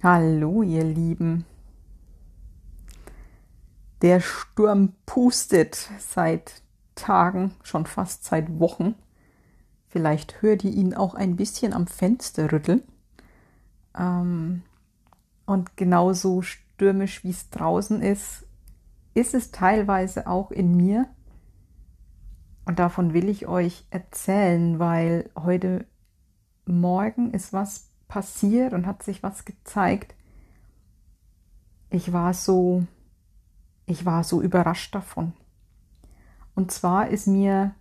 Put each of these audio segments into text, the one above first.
Hallo, ihr Lieben. Der Sturm pustet seit Tagen, schon fast seit Wochen. Vielleicht hört ihr ihn auch ein bisschen am Fenster rütteln. Ähm, und genauso stürmisch wie es draußen ist, ist es teilweise auch in mir. Und davon will ich euch erzählen, weil heute Morgen ist was passiert und hat sich was gezeigt. Ich war so, ich war so überrascht davon. Und zwar ist mir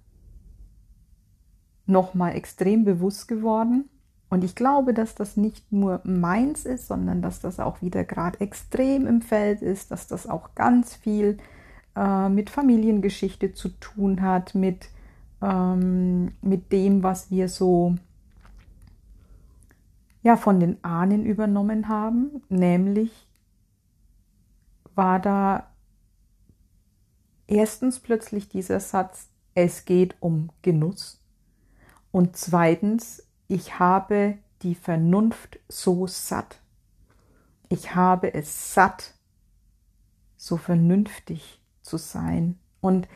nochmal extrem bewusst geworden, und ich glaube, dass das nicht nur meins ist, sondern dass das auch wieder gerade extrem im Feld ist, dass das auch ganz viel äh, mit Familiengeschichte zu tun hat, mit, ähm, mit dem, was wir so ja von den Ahnen übernommen haben, nämlich war da erstens plötzlich dieser Satz, es geht um Genuss und zweitens, ich habe die Vernunft so satt. Ich habe es satt, so vernünftig zu sein. Und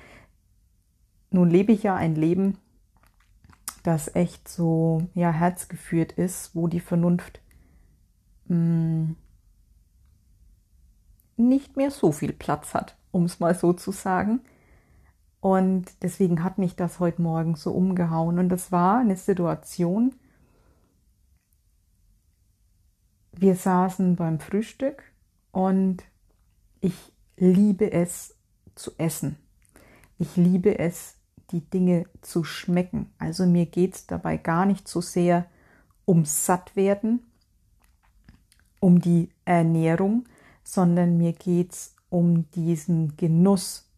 nun lebe ich ja ein Leben, das echt so ja herzgeführt ist, wo die Vernunft mh, hm, nicht mehr so viel Platz hat, um es mal so zu sagen. Und deswegen hat mich das heute Morgen so umgehauen. Und das war eine Situation. Wir saßen beim Frühstück und ich liebe es zu essen. Ich liebe es die Dinge zu schmecken. Also mir geht es dabei gar nicht so sehr um Sattwerden, um die Ernährung, sondern mir geht es um diesen Genuss,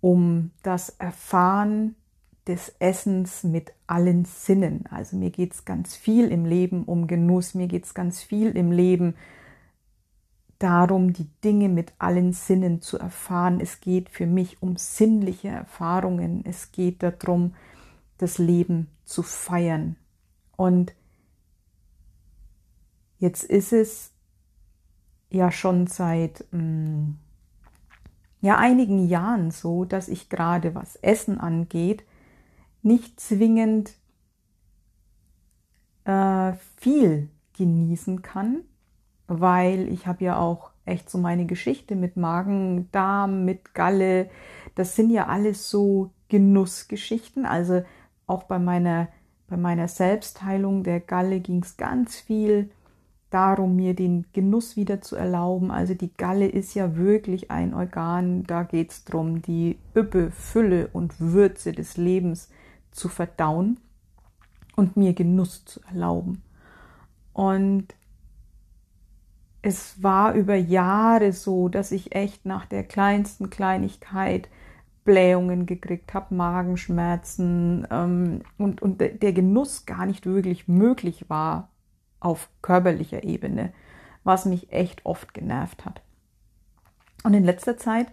um das Erfahren des Essens mit allen Sinnen. Also mir geht es ganz viel im Leben um Genuss, mir geht es ganz viel im Leben um darum, die Dinge mit allen Sinnen zu erfahren. Es geht für mich um sinnliche Erfahrungen. Es geht darum, das Leben zu feiern. Und jetzt ist es ja schon seit mm, ja einigen Jahren so, dass ich gerade was Essen angeht, nicht zwingend äh, viel genießen kann, weil ich habe ja auch echt so meine Geschichte mit Magen, Darm, mit Galle. Das sind ja alles so Genussgeschichten. Also auch bei meiner, bei meiner Selbstheilung der Galle ging es ganz viel darum, mir den Genuss wieder zu erlauben. Also die Galle ist ja wirklich ein Organ, da geht es darum, die Üppe, Fülle und Würze des Lebens zu verdauen und mir Genuss zu erlauben. Und es war über Jahre so, dass ich echt nach der kleinsten Kleinigkeit Blähungen gekriegt habe, Magenschmerzen ähm, und, und der Genuss gar nicht wirklich möglich war auf körperlicher Ebene, was mich echt oft genervt hat. Und in letzter Zeit,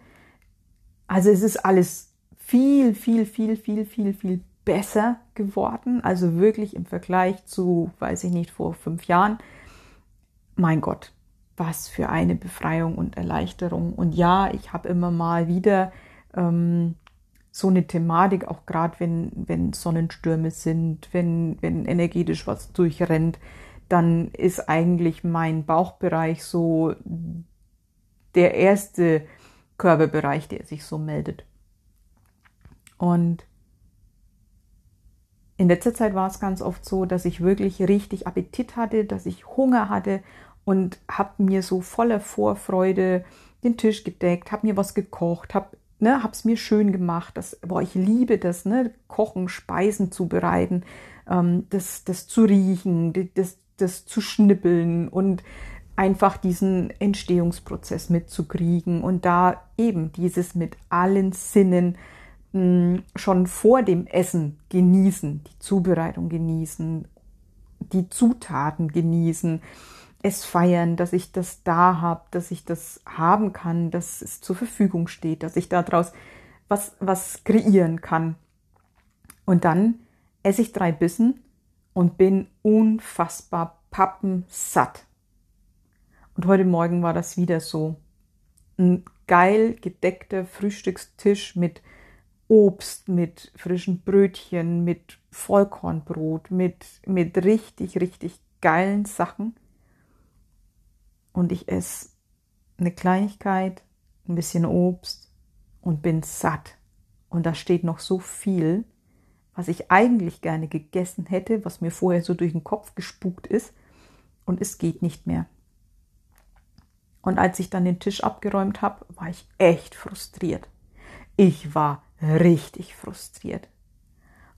also es ist alles viel, viel, viel, viel, viel, viel besser geworden. Also wirklich im Vergleich zu, weiß ich nicht, vor fünf Jahren. Mein Gott, was für eine Befreiung und Erleichterung. Und ja, ich habe immer mal wieder ähm, so eine Thematik, auch gerade wenn, wenn Sonnenstürme sind, wenn, wenn energetisch was durchrennt, dann ist eigentlich mein Bauchbereich so der erste Körperbereich, der sich so meldet. Und in letzter Zeit war es ganz oft so, dass ich wirklich richtig Appetit hatte, dass ich Hunger hatte und habe mir so voller Vorfreude den Tisch gedeckt, habe mir was gekocht, habe ne, hab's mir schön gemacht. Das, boah, ich liebe das, ne, kochen, Speisen zubereiten, ähm, das, das zu riechen, das, das zu schnippeln und einfach diesen Entstehungsprozess mitzukriegen und da eben dieses mit allen Sinnen mh, hm, schon vor dem Essen genießen, die Zubereitung genießen, die Zutaten genießen, es feiern, dass ich das da habe, dass ich das haben kann, dass es zur Verfügung steht, dass ich daraus was, was kreieren kann. Und dann esse ich drei Bissen und bin unfassbar pappensatt. Und heute Morgen war das wieder so. Ein geil gedeckter Frühstückstisch mit Obst, mit frischen Brötchen, mit Vollkornbrot, mit, mit richtig, richtig geilen Sachen. Und ich esse eine Kleinigkeit, ein bisschen Obst und bin satt. Und da steht noch so viel, was ich eigentlich gerne gegessen hätte, was mir vorher so durch den Kopf gespukt ist. Und es geht nicht mehr. Und als ich dann den Tisch abgeräumt habe, war ich echt frustriert. Ich war richtig frustriert.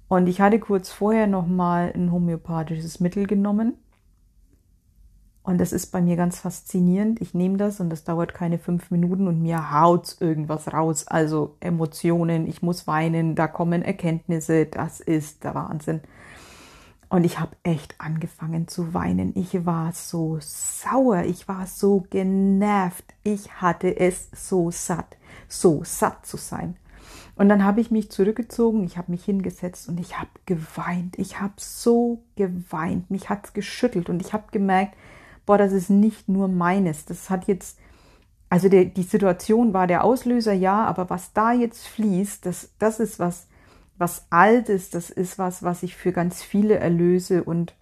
Und ich hatte kurz vorher noch mal ein homöopathisches Mittel genommen und das ist bei mir ganz faszinierend. Ich nehme das und das dauert keine fünf Minuten und mir haut irgendwas raus. Also Emotionen, ich muss weinen, da kommen Erkenntnisse, das ist der Wahnsinn. Und ich habe echt angefangen zu weinen. Ich war so sauer, ich war so genervt. Ich hatte es so satt, so satt zu sein. Und dann habe ich mich zurückgezogen, ich habe mich hingesetzt und ich habe geweint. Ich habe so geweint, mich hat's geschüttelt und ich habe gemerkt, boah, das ist nicht nur meines. Das hat jetzt, also der, die Situation war der Auslöser, ja, aber was da jetzt fließt, das, das ist was, was Altes, das ist was, was ich für ganz viele erlöse und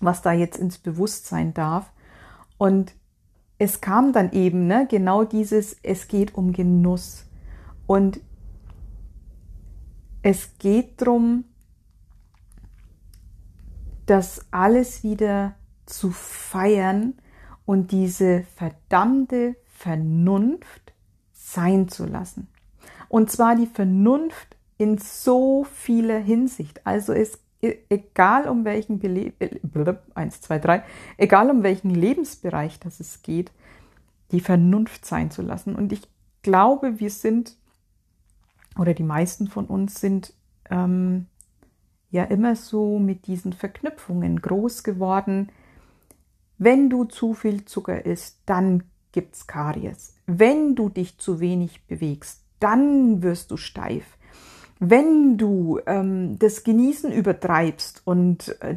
was da jetzt ins Bewusstsein darf. Und es kam dann eben, ne, genau dieses, es geht um Genuss. Und es geht darum, dass alles wieder zu feiern und diese verdammte Vernunft sein zu lassen. Und zwar die Vernunft in so vieler Hinsicht. Also es e, egal um welchen Bele eins, zwei, drei, egal um welchen Lebensbereich das es geht, die Vernunft sein zu lassen. Und ich glaube, wir sind oder die meisten von uns sind ähm, ja immer so mit diesen Verknüpfungen groß geworden. Wenn du zu viel Zucker isst, dann gibt's Karies. Wenn du dich zu wenig bewegst, dann wirst du steif. Wenn du ähm, das Genießen übertreibst und äh,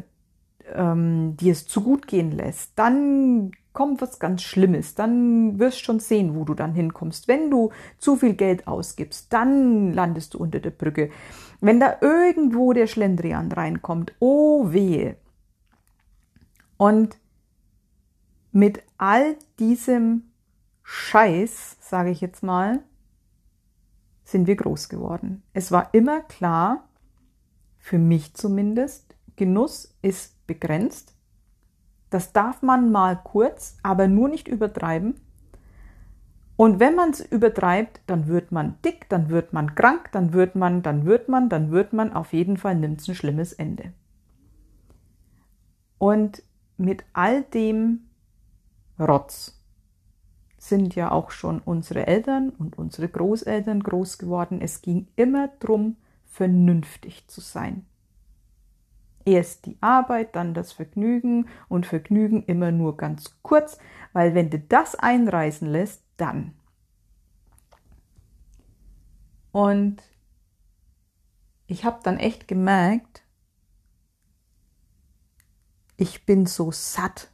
ähm, dir es zu gut gehen lässt, dann kommt was ganz Schlimmes. Dann wirst schon sehen, wo du dann hinkommst. Wenn du zu viel Geld ausgibst, dann landest du unter der Brücke. Wenn da irgendwo der Schlendrian reinkommt, oh wehe. Und mit all diesem Scheiß, sage ich jetzt mal, sind wir groß geworden. Es war immer klar, für mich zumindest, Genuss ist begrenzt. Das darf man mal kurz, aber nur nicht übertreiben. Und wenn man es übertreibt, dann wird man dick, dann wird man krank, dann wird man, dann wird man, dann wird man, auf jeden Fall nimmt es ein schlimmes Ende. Und mit all dem Rotz sind ja auch schon unsere Eltern und unsere Großeltern groß geworden. Es ging immer darum, vernünftig zu sein. Erst die Arbeit, dann das Vergnügen und Vergnügen immer nur ganz kurz, weil wenn du das einreißen lässt, dann. Und ich habe dann echt gemerkt, ich bin so satt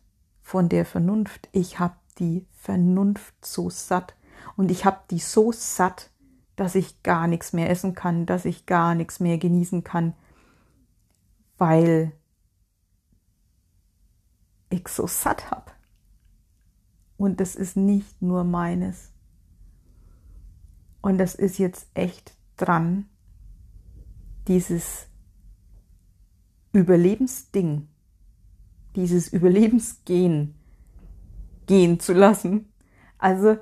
von der Vernunft. Ich habe die Vernunft so satt und ich habe die so satt, dass ich gar nichts mehr essen kann, dass ich gar nichts mehr genießen kann, weil ich so satt habe. Und das ist nicht nur meines. Und das ist jetzt echt dran, dieses Überlebensding dieses Überlebensgehen gehen zu lassen. Also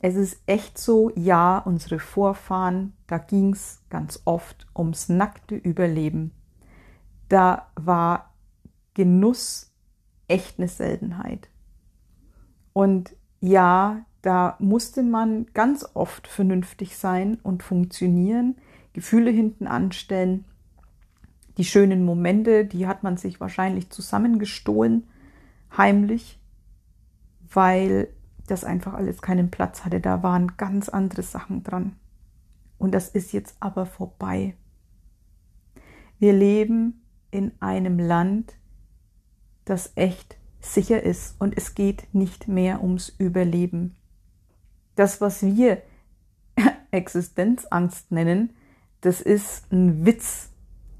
es ist echt so, ja, unsere Vorfahren, da ging es ganz oft ums nackte Überleben. Da war Genuss echt eine Seltenheit. Und ja, da musste man ganz oft vernünftig sein und funktionieren, Gefühle hinten anstellen die schönen Momente, die hat man sich wahrscheinlich zusammengestohlen, heimlich, weil das einfach alles keinen Platz hatte. Da waren ganz andere Sachen dran. Und das ist jetzt aber vorbei. Wir leben in einem Land, das echt sicher ist und es geht nicht mehr ums Überleben. Das, was wir Existenzangst nennen, das ist ein Witz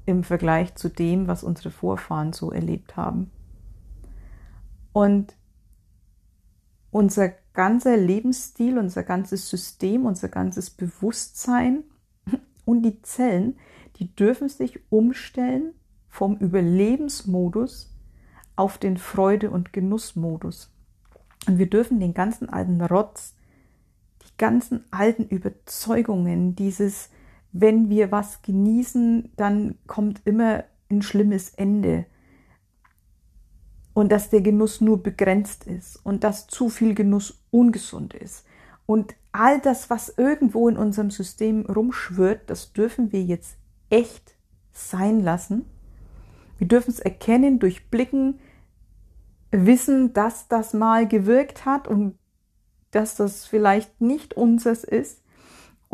im Vergleich zu dem, was unsere Vorfahren so erlebt haben. Und unser ganzer Lebensstil, unser ganzes System, unser ganzes Bewusstsein und die Zellen, die dürfen sich umstellen vom Überlebensmodus auf den Freude- und Genussmodus. Und wir dürfen den ganzen alten Rotz, die ganzen alten Überzeugungen, dieses, wenn wir was genießen, dann kommt immer ein schlimmes Ende. Und dass der Genuss nur begrenzt ist und dass zu viel Genuss ungesund ist. Und all das, was irgendwo in unserem System rumschwirrt, das dürfen wir jetzt echt sein lassen. Wir dürfen es erkennen, durchblicken, wissen, dass das mal gewirkt hat und dass das vielleicht nicht unseres ist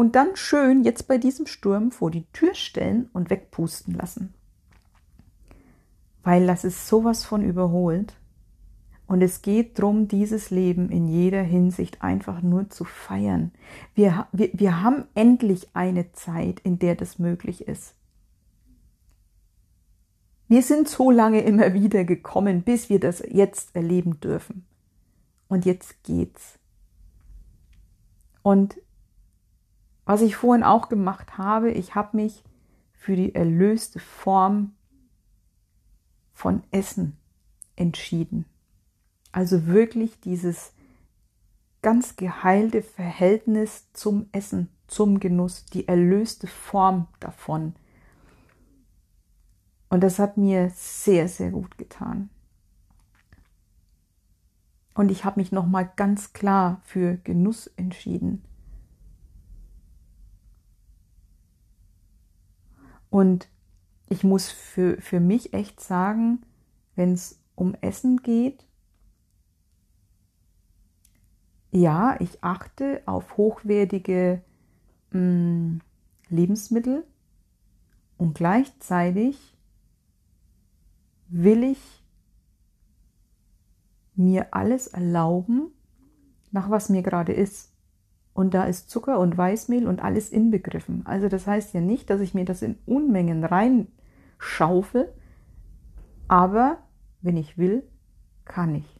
und dann schön jetzt bei diesem Sturm vor die Tür stellen und wegpusten lassen. Weil das ist sowas von überholt. Und es geht darum, dieses Leben in jeder Hinsicht einfach nur zu feiern. Wir, wir, wir haben endlich eine Zeit, in der das möglich ist. Wir sind so lange immer wieder gekommen, bis wir das jetzt erleben dürfen. Und jetzt geht's. Und was ich vorhin auch gemacht habe, ich habe mich für die erlöste Form von Essen entschieden. Also wirklich dieses ganz geheilte Verhältnis zum Essen, zum Genuss, die erlöste Form davon. Und das hat mir sehr, sehr gut getan. Und ich habe mich nochmal ganz klar für Genuss entschieden. Und ich muss für, für mich echt sagen, wenn es um Essen geht, ja, ich achte auf hochwertige mh, mm, Lebensmittel und gleichzeitig will ich mir alles erlauben, nach was mir gerade ist. Und da ist Zucker und Weißmehl und alles inbegriffen. Also das heißt ja nicht, dass ich mir das in Unmengen reinschaufel, aber wenn ich will, kann ich.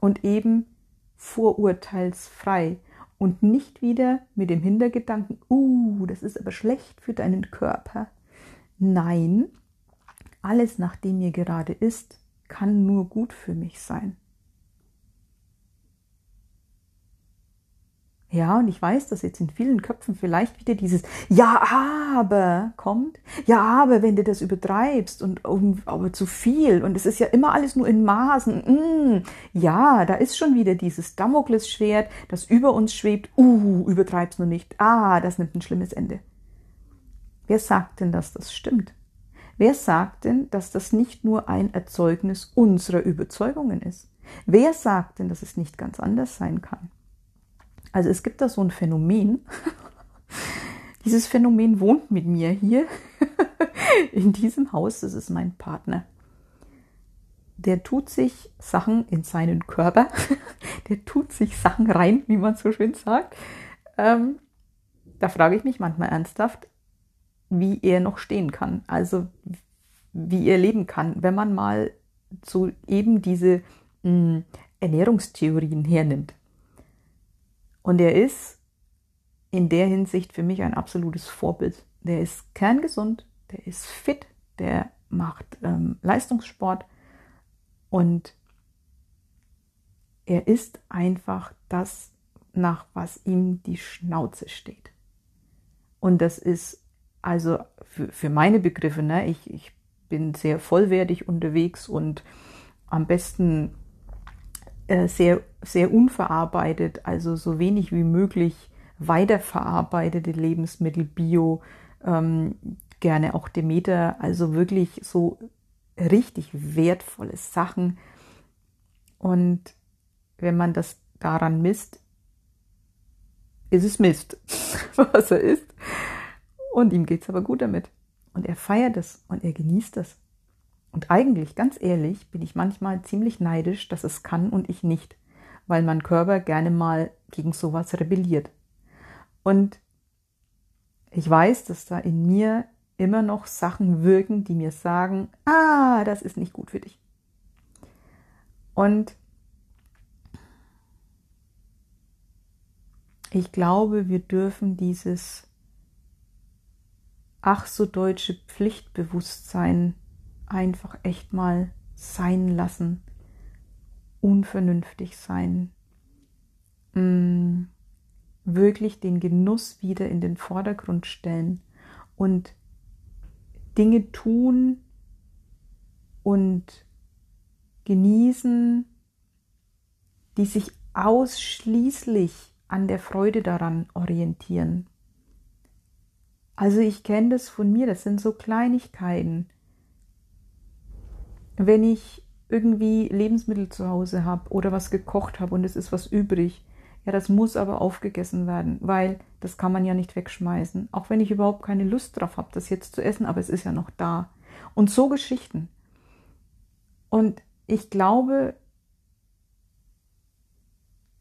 Und eben vorurteilsfrei und nicht wieder mit dem Hintergedanken, uh, das ist aber schlecht für deinen Körper. Nein, alles, nach dem mir gerade ist, kann nur gut für mich sein. Ja, und ich weiß, dass jetzt in vielen Köpfen vielleicht wieder dieses Ja, aber kommt. Ja, aber wenn du das übertreibst und, und aber zu viel und es ist ja immer alles nur in Maßen. Mm, ja, da ist schon wieder dieses Damoklesschwert, das über uns schwebt. Uh, übertreib's nur nicht. Ah, das nimmt ein schlimmes Ende. Wer sagt denn, dass das stimmt? Wer sagt denn, dass das nicht nur ein Erzeugnis unserer Überzeugungen ist? Wer sagt denn, dass es nicht ganz anders sein kann? Also es gibt da so ein Phänomen. Dieses Phänomen wohnt mit mir hier in diesem Haus. Das ist mein Partner. Der tut sich Sachen in seinen Körper. Der tut sich Sachen rein, wie man so schön sagt. Ähm, da frage ich mich manchmal ernsthaft, wie er noch stehen kann. Also wie er leben kann, wenn man mal so eben diese mh, hm, Ernährungstheorien hernimmt. Und er ist in der Hinsicht für mich ein absolutes Vorbild. Der ist kerngesund, der ist fit, der macht ähm, Leistungssport und er ist einfach das, nach was ihm die Schnauze steht. Und das ist also für, für meine Begriffe, ne, ich, ich bin sehr vollwertig unterwegs und am besten äh, sehr, sehr unverarbeitet, also so wenig wie möglich weiterverarbeitete Lebensmittel, Bio, ähm, gerne auch Demeter, also wirklich so richtig wertvolle Sachen. Und wenn man das daran misst, ist es Mist, was er isst. Und ihm geht es aber gut damit. Und er feiert es und er genießt es. Und eigentlich, ganz ehrlich, bin ich manchmal ziemlich neidisch, dass es kann und ich nicht, weil mein Körper gerne mal gegen sowas rebelliert. Und ich weiß, dass da in mir immer noch Sachen wirken, die mir sagen, ah, das ist nicht gut für dich. Und ich glaube, wir dürfen dieses ach so deutsche Pflichtbewusstsein einfach echt mal sein lassen, unvernünftig sein, mm, wirklich den Genuss wieder in den Vordergrund stellen und Dinge tun und genießen, die sich ausschließlich an der Freude daran orientieren. Also ich kenne das von mir, das sind so Kleinigkeiten. Wenn ich irgendwie Lebensmittel zu Hause habe oder was gekocht habe und es ist was übrig, ja, das muss aber aufgegessen werden, weil das kann man ja nicht wegschmeißen. Auch wenn ich überhaupt keine Lust drauf habe, das jetzt zu essen, aber es ist ja noch da. Und so Geschichten. Und ich glaube,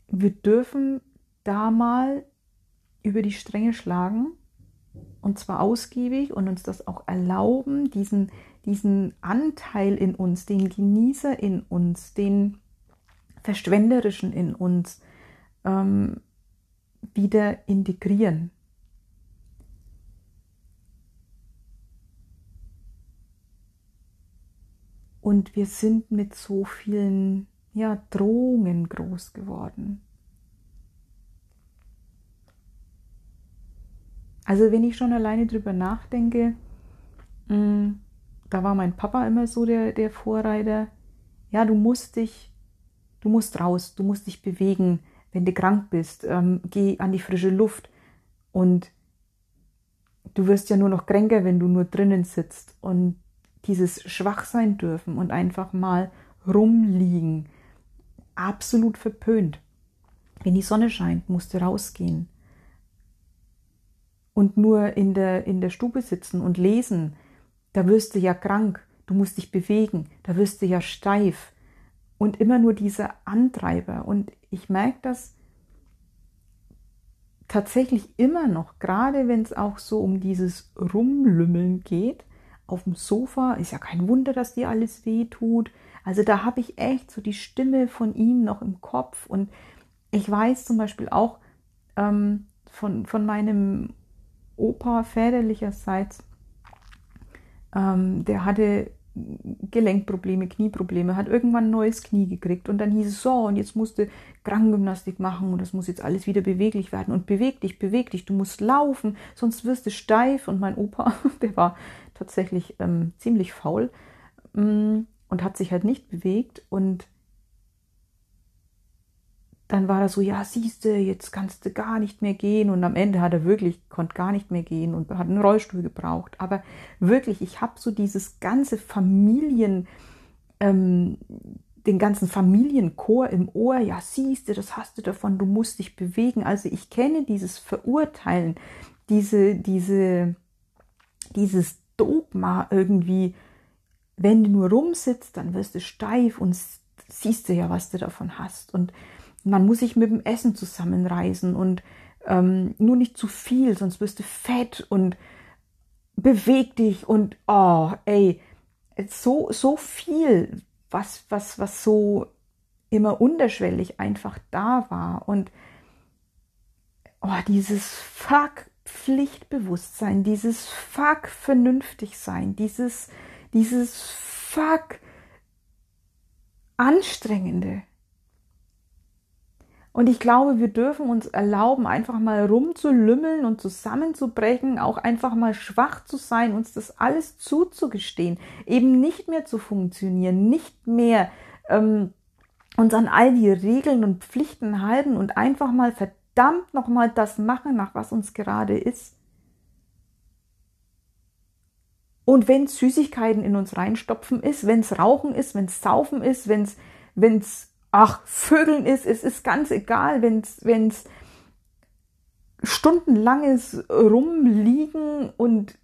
wir dürfen da mal über die Stränge schlagen und zwar ausgiebig und uns das auch erlauben, diesen, diesen Anteil in uns, den Genießer in uns, den Verschwenderischen in uns ähm, wieder integrieren. Und wir sind mit so vielen ja, Drohungen groß geworden. Also wenn ich schon alleine drüber nachdenke, mm, da war mein Papa immer so der, der Vorreiter. Ja, du musst dich, du musst raus, du musst dich bewegen, wenn du krank bist, ähm, geh an die frische Luft. Und du wirst ja nur noch kränker, wenn du nur drinnen sitzt. Und dieses Schwachsein dürfen und einfach mal rumliegen, absolut verpönt. Wenn die Sonne scheint, musst du rausgehen und nur in der, in der Stube sitzen und lesen, da wirst du ja krank, du musst dich bewegen, da wirst du ja steif. Und immer nur dieser Antreiber. Und ich merke das tatsächlich immer noch, gerade wenn es auch so um dieses Rumlümmeln geht, auf dem Sofa, ist ja kein Wunder, dass dir alles weh tut. Also da habe ich echt so die Stimme von ihm noch im Kopf. Und ich weiß zum Beispiel auch ähm, von, von meinem Opa väterlicherseits, ähm, der hatte Gelenkprobleme, Knieprobleme, hat irgendwann ein neues Knie gekriegt und dann hieß es so, und jetzt musste Krankengymnastik machen und das muss jetzt alles wieder beweglich werden. Und beweg dich, beweg dich, du musst laufen, sonst wirst du steif. Und mein Opa, der war tatsächlich ähm, ziemlich faul ähm, und hat sich halt nicht bewegt. Und dann war er so, ja, siehst du, jetzt kannst du gar nicht mehr gehen. Und am Ende hat er wirklich, konnte gar nicht mehr gehen und hat einen Rollstuhl gebraucht. Aber wirklich, ich habe so dieses ganze Familien, ähm, den ganzen Familienchor im Ohr, ja, siehst du, das hast du davon, du musst dich bewegen. Also ich kenne dieses Verurteilen, diese, diese, dieses Dogma irgendwie, wenn du nur rumsitzt, dann wirst du steif und siehst du ja, was du davon hast. Und man muss sich mit dem Essen zusammenreißen und ähm, nur nicht zu viel, sonst wirst du fett und beweg dich und oh, ey, so, so viel, was, was, was so immer unterschwellig einfach da war und oh, dieses Fuck Pflichtbewusstsein, dieses Fuck vernünftig sein, dieses, dieses Fuck anstrengende, und ich glaube, wir dürfen uns erlauben, einfach mal rumzulümmeln und zusammenzubrechen, auch einfach mal schwach zu sein, uns das alles zuzugestehen, eben nicht mehr zu funktionieren, nicht mehr ähm, uns an all die Regeln und Pflichten halten und einfach mal verdammt nochmal das machen, nach was uns gerade ist. Und wenn Süßigkeiten in uns reinstopfen ist, wenn es Rauchen ist, wenn es Saufen ist, wenn es wenn's ach, Vögeln ist, es ist ganz egal, wenn es stundenlanges Rumliegen und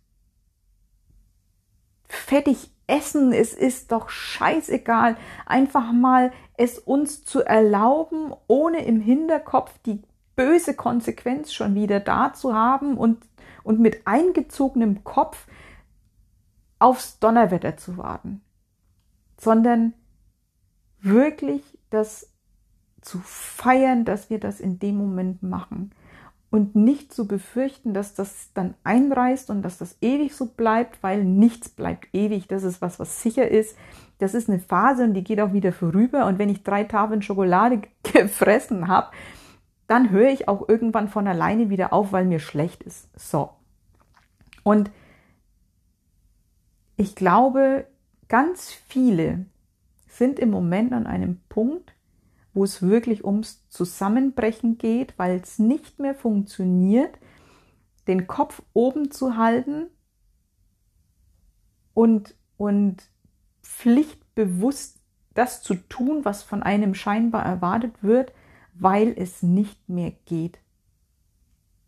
fettig essen, es ist doch scheißegal, einfach mal es uns zu erlauben, ohne im Hinterkopf die böse Konsequenz schon wieder da zu haben und, und mit eingezogenem Kopf aufs Donnerwetter zu warten, sondern wirklich das zu feiern, dass wir das in dem Moment machen und nicht zu befürchten, dass das dann einreißt und dass das ewig so bleibt, weil nichts bleibt ewig. Das ist was, was sicher ist. Das ist eine Phase und die geht auch wieder vorüber. Und wenn ich drei Tafeln Schokolade gefressen habe, dann höre ich auch irgendwann von alleine wieder auf, weil mir schlecht ist. So. Und ich glaube, ganz viele sind im Moment an einem Punkt, wo es wirklich ums Zusammenbrechen geht, weil es nicht mehr funktioniert, den Kopf oben zu halten und, und pflichtbewusst das zu tun, was von einem scheinbar erwartet wird, weil es nicht mehr geht.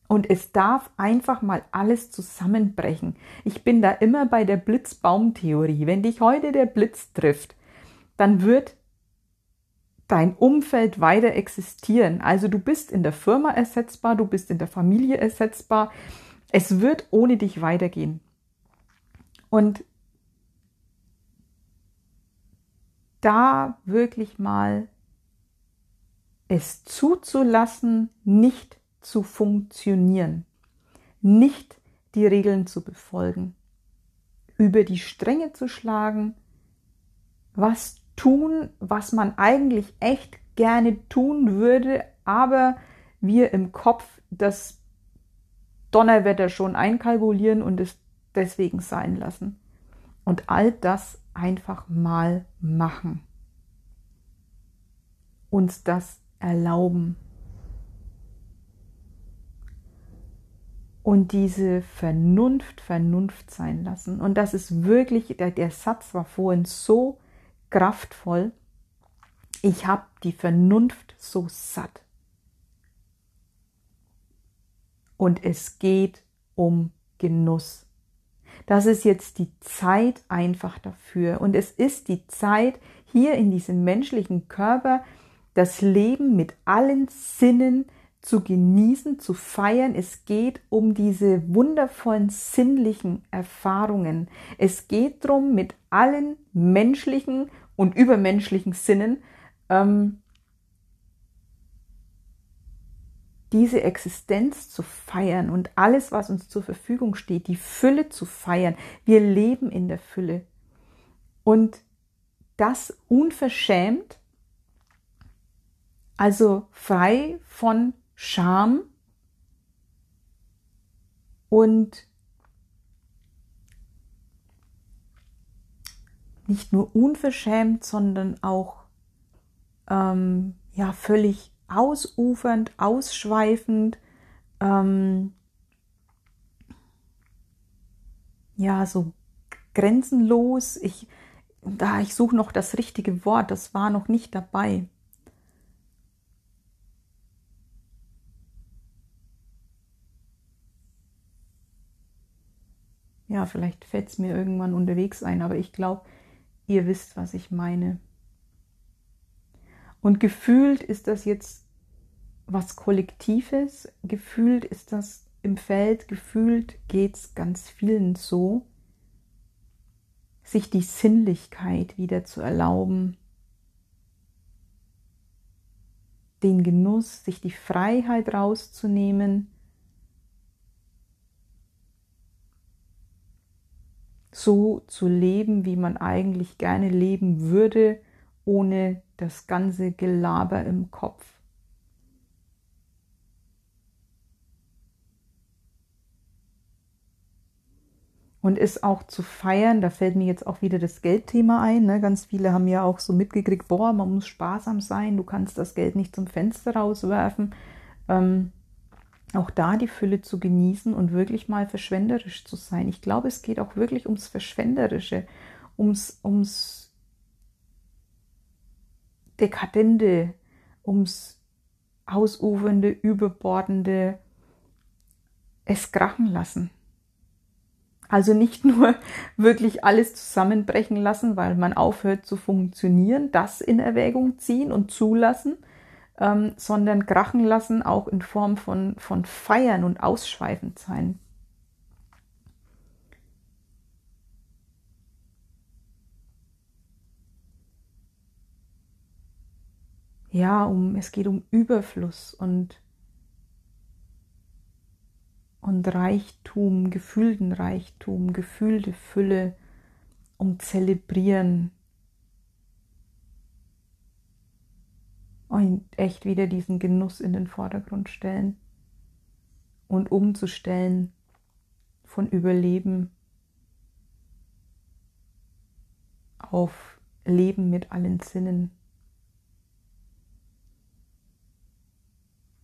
Und es darf einfach mal alles zusammenbrechen. Ich bin da immer bei der Blitzbaumtheorie. Wenn dich heute der Blitz trifft, dann wird dein Umfeld weiter existieren. Also du bist in der Firma ersetzbar, du bist in der Familie ersetzbar. Es wird ohne dich weitergehen. Und da wirklich mal es zuzulassen, nicht zu funktionieren, nicht die Regeln zu befolgen, über die Stränge zu schlagen, was tun, was man eigentlich echt gerne tun würde, aber wir im Kopf das Donnerwetter schon einkalkulieren und es deswegen sein lassen. Und all das einfach mal machen. Uns das erlauben. Und diese Vernunft Vernunft sein lassen. Und das ist wirklich, der, der Satz war vorhin so kraftvoll. Ich habe die Vernunft so satt. Und es geht um Genuss. Das ist jetzt die Zeit einfach dafür. Und es ist die Zeit, hier in diesem menschlichen Körper das Leben mit allen Sinnen zu genießen, zu feiern. Es geht um diese wundervollen sinnlichen Erfahrungen. Es geht darum, mit allen menschlichen und übermenschlichen Sinnen ähm, diese Existenz zu feiern und alles, was uns zur Verfügung steht, die Fülle zu feiern. Wir leben in der Fülle. Und das unverschämt, also frei von Scham und nicht nur unverschämt, sondern auch ähm, ja völlig ausufernd, ausschweifend, ähm, ja so grenzenlos. Ich da ich suche noch das richtige Wort, das war noch nicht dabei. Ja, vielleicht fällt es mir irgendwann unterwegs ein, aber ich glaube, Ihr wisst, was ich meine. Und gefühlt ist das jetzt was Kollektives, gefühlt ist das im Feld, gefühlt geht es ganz vielen so, sich die Sinnlichkeit wieder zu erlauben, den Genuss, sich die Freiheit rauszunehmen, so zu leben, wie man eigentlich gerne leben würde, ohne das ganze Gelaber im Kopf. Und ist auch zu feiern, da fällt mir jetzt auch wieder das Geldthema ein. Ne? Ganz viele haben ja auch so mitgekriegt, boah, man muss sparsam sein, du kannst das Geld nicht zum Fenster rauswerfen. Ähm, auch da die Fülle zu genießen und wirklich mal verschwenderisch zu sein. Ich glaube, es geht auch wirklich ums Verschwenderische, ums, ums Dekadente, ums Ausufernde, Überbordende, es krachen lassen. Also nicht nur wirklich alles zusammenbrechen lassen, weil man aufhört zu funktionieren, das in Erwägung ziehen und zulassen, ähm, sondern krachen lassen auch in Form von, von Feiern und Ausschweifend sein. Ja, um, es geht um Überfluss und, und Reichtum, gefühlten Reichtum, gefühlte Fülle, um Zelebrieren, und echt wieder diesen Genuss in den Vordergrund stellen und umzustellen von Überleben auf Leben mit allen Sinnen.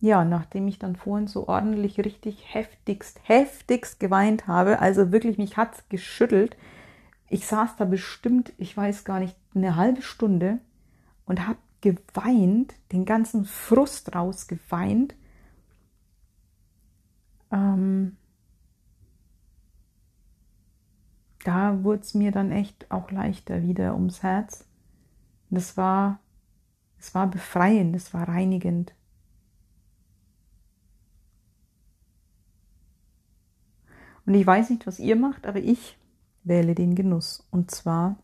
Ja, nachdem ich dann vorhin so ordentlich richtig heftigst, heftigst geweint habe, also wirklich mich hat's geschüttelt. Ich saß da bestimmt, ich weiß gar nicht, eine halbe Stunde und habe geweint, den ganzen Frust rausgeweint. Ähm, da wurde es mir dann echt auch leichter wieder ums Herz. Das war, es war befreiend, es war reinigend. Und ich weiß nicht, was ihr macht, aber ich wähle den Genuss. Und zwar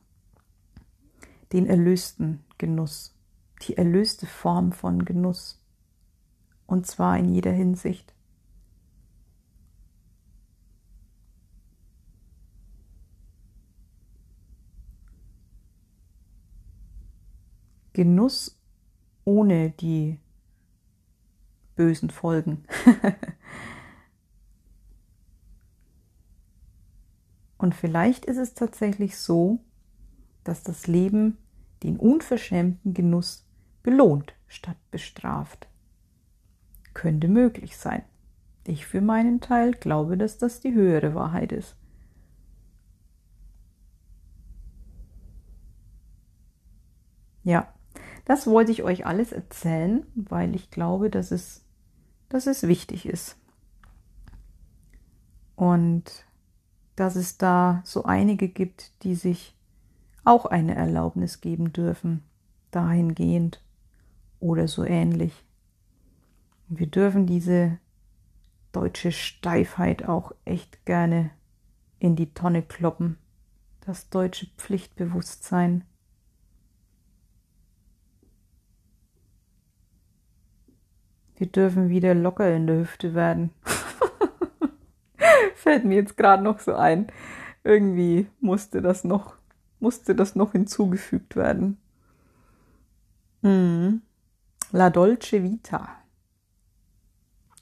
den erlösten Genuss die erlöste Form von Genuss. Und zwar in jeder Hinsicht. Genuss ohne die bösen Folgen. Und vielleicht ist es tatsächlich so, dass das Leben den unverschämten Genuss belohnt statt bestraft. Könnte möglich sein. Ich für meinen Teil glaube, dass das die höhere Wahrheit ist. Ja, das wollte ich euch alles erzählen, weil ich glaube, dass es, dass es wichtig ist. Und dass es da so einige gibt, die sich auch eine Erlaubnis geben dürfen, dahingehend oder so ähnlich. wir dürfen diese deutsche Steifheit auch echt gerne in die Tonne kloppen. Das deutsche Pflichtbewusstsein. Wir dürfen wieder locker in der Hüfte werden. Fällt mir jetzt gerade noch so ein. Irgendwie musste das noch, musste das noch hinzugefügt werden. Hm. La Dolce Vita.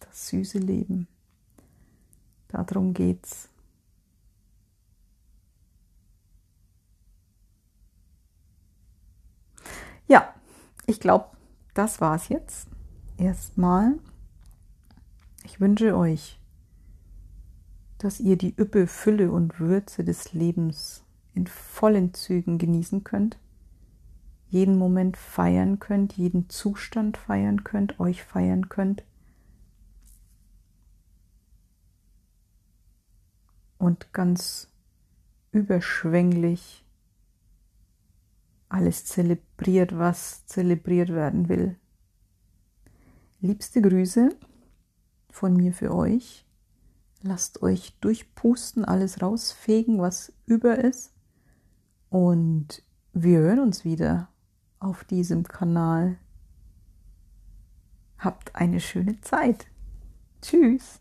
Das süße Leben. Darum geht's. Ja, ich glaube, das war's jetzt. Erstmal. Ich wünsche euch, dass ihr die Üppe, Fülle und Würze des Lebens in vollen Zügen genießen könnt jeden Moment feiern könnt, jeden Zustand feiern könnt, euch feiern könnt. Und ganz überschwänglich alles zelebriert, was zelebriert werden will. Liebste Grüße von mir für euch. Lasst euch durchpusten, alles rausfegen, was über ist. Und wir hören uns wieder auf diesem Kanal. Habt eine schöne Zeit. Tschüss.